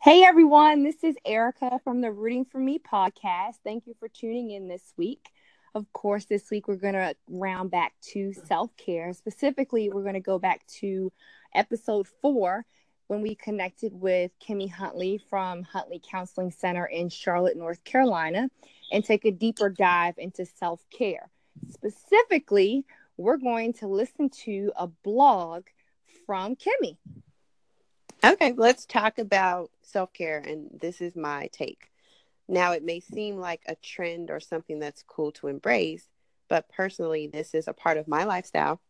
Hey everyone, this is Erica from the Rooting for Me podcast. Thank you for tuning in this week. Of course, this week we're going to round back to self care. Specifically, we're going to go back to episode four when we connected with Kimmy Huntley from Huntley Counseling Center in Charlotte, North Carolina, and take a deeper dive into self care. Specifically, we're going to listen to a blog from Kimmy. Okay, let's talk about self care, and this is my take. Now, it may seem like a trend or something that's cool to embrace, but personally, this is a part of my lifestyle.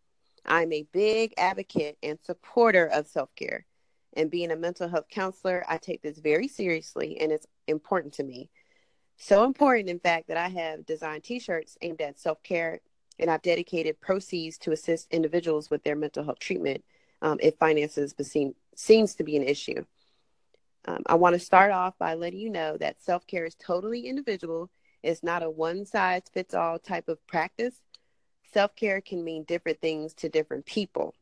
I'm a big advocate and supporter of self care. And being a mental health counselor, I take this very seriously and it's important to me. So important, in fact, that I have designed t shirts aimed at self care and I've dedicated proceeds to assist individuals with their mental health treatment um, if finances seem, seems to be an issue. Um, I want to start off by letting you know that self care is totally individual. It's not a one size fits all type of practice. Self care can mean different things to different people.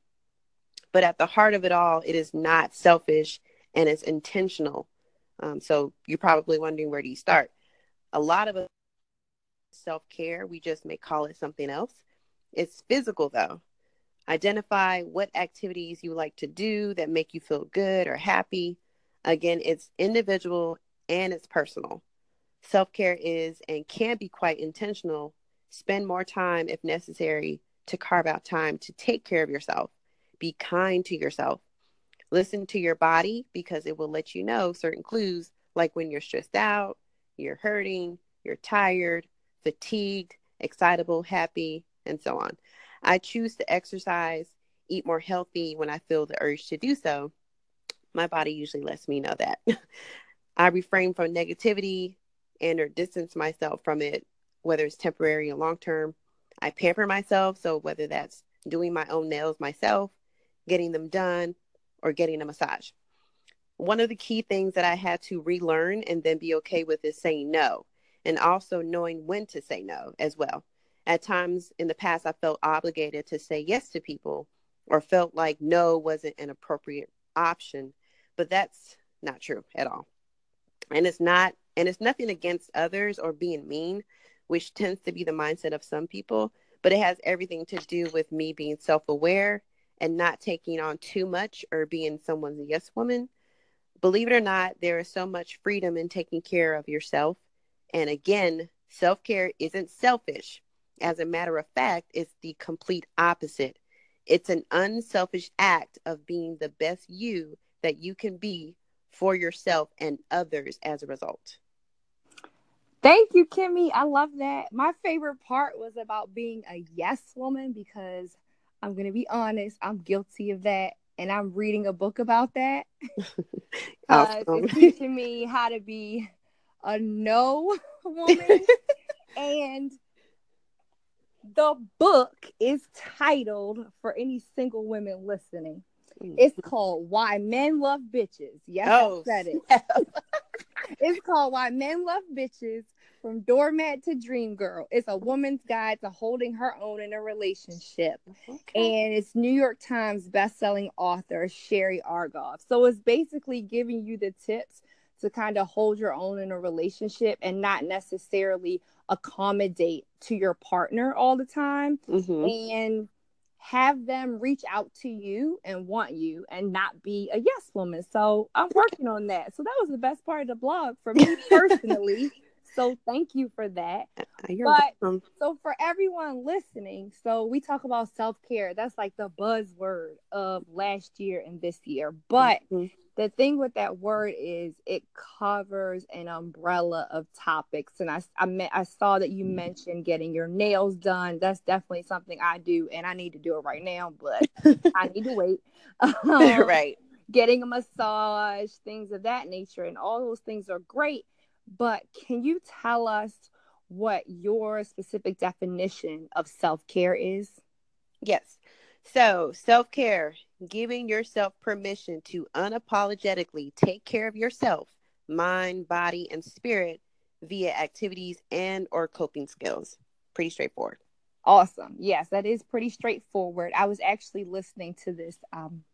But at the heart of it all, it is not selfish and it's intentional. Um, so you're probably wondering where do you start? A lot of self care, we just may call it something else. It's physical though. Identify what activities you like to do that make you feel good or happy. Again, it's individual and it's personal. Self care is and can be quite intentional. Spend more time if necessary to carve out time to take care of yourself. Be kind to yourself. Listen to your body because it will let you know certain clues, like when you're stressed out, you're hurting, you're tired, fatigued, excitable, happy, and so on. I choose to exercise, eat more healthy when I feel the urge to do so. My body usually lets me know that. I refrain from negativity and or distance myself from it, whether it's temporary or long term. I pamper myself, so whether that's doing my own nails myself, getting them done, or getting a massage. One of the key things that I had to relearn and then be okay with is saying no and also knowing when to say no as well. At times in the past, I felt obligated to say yes to people or felt like no wasn't an appropriate option, but that's not true at all. And it's not, and it's nothing against others or being mean, which tends to be the mindset of some people, but it has everything to do with me being self aware and not taking on too much or being someone's yes woman. Believe it or not, there is so much freedom in taking care of yourself and again, self care isn't selfish. As a matter of fact, it's the complete opposite. It's an unselfish act of being the best you that you can be for yourself and others as a result. Thank you, Kimmy. I love that. My favorite part was about being a yes woman because I'm going to be honest, I'm guilty of that. And I'm reading a book about that. uh, it's teaching me how to be a no woman. and the book is titled for any single women listening. Mm-hmm. It's called Why Men Love Bitches. Yes, oh, I said it. it's called Why Men Love Bitches from Doormat to Dream Girl. It's a woman's guide to holding her own in a relationship. Okay. And it's New York Times best-selling author Sherry Argov. So it's basically giving you the tips to kind of hold your own in a relationship and not necessarily accommodate to your partner all the time mm-hmm. and have them reach out to you and want you and not be a yes woman. So I'm working on that. So that was the best part of the blog for me personally. So thank you for that. Uh, you're but welcome. so for everyone listening, so we talk about self-care. That's like the buzzword of last year and this year. But mm-hmm the thing with that word is it covers an umbrella of topics and i i, met, I saw that you mentioned getting your nails done that's definitely something i do and i need to do it right now but i need to wait um, right getting a massage things of that nature and all those things are great but can you tell us what your specific definition of self-care is yes so self-care giving yourself permission to unapologetically take care of yourself, mind, body, and spirit via activities and or coping skills. Pretty straightforward. Awesome. Yes, that is pretty straightforward. I was actually listening to this um,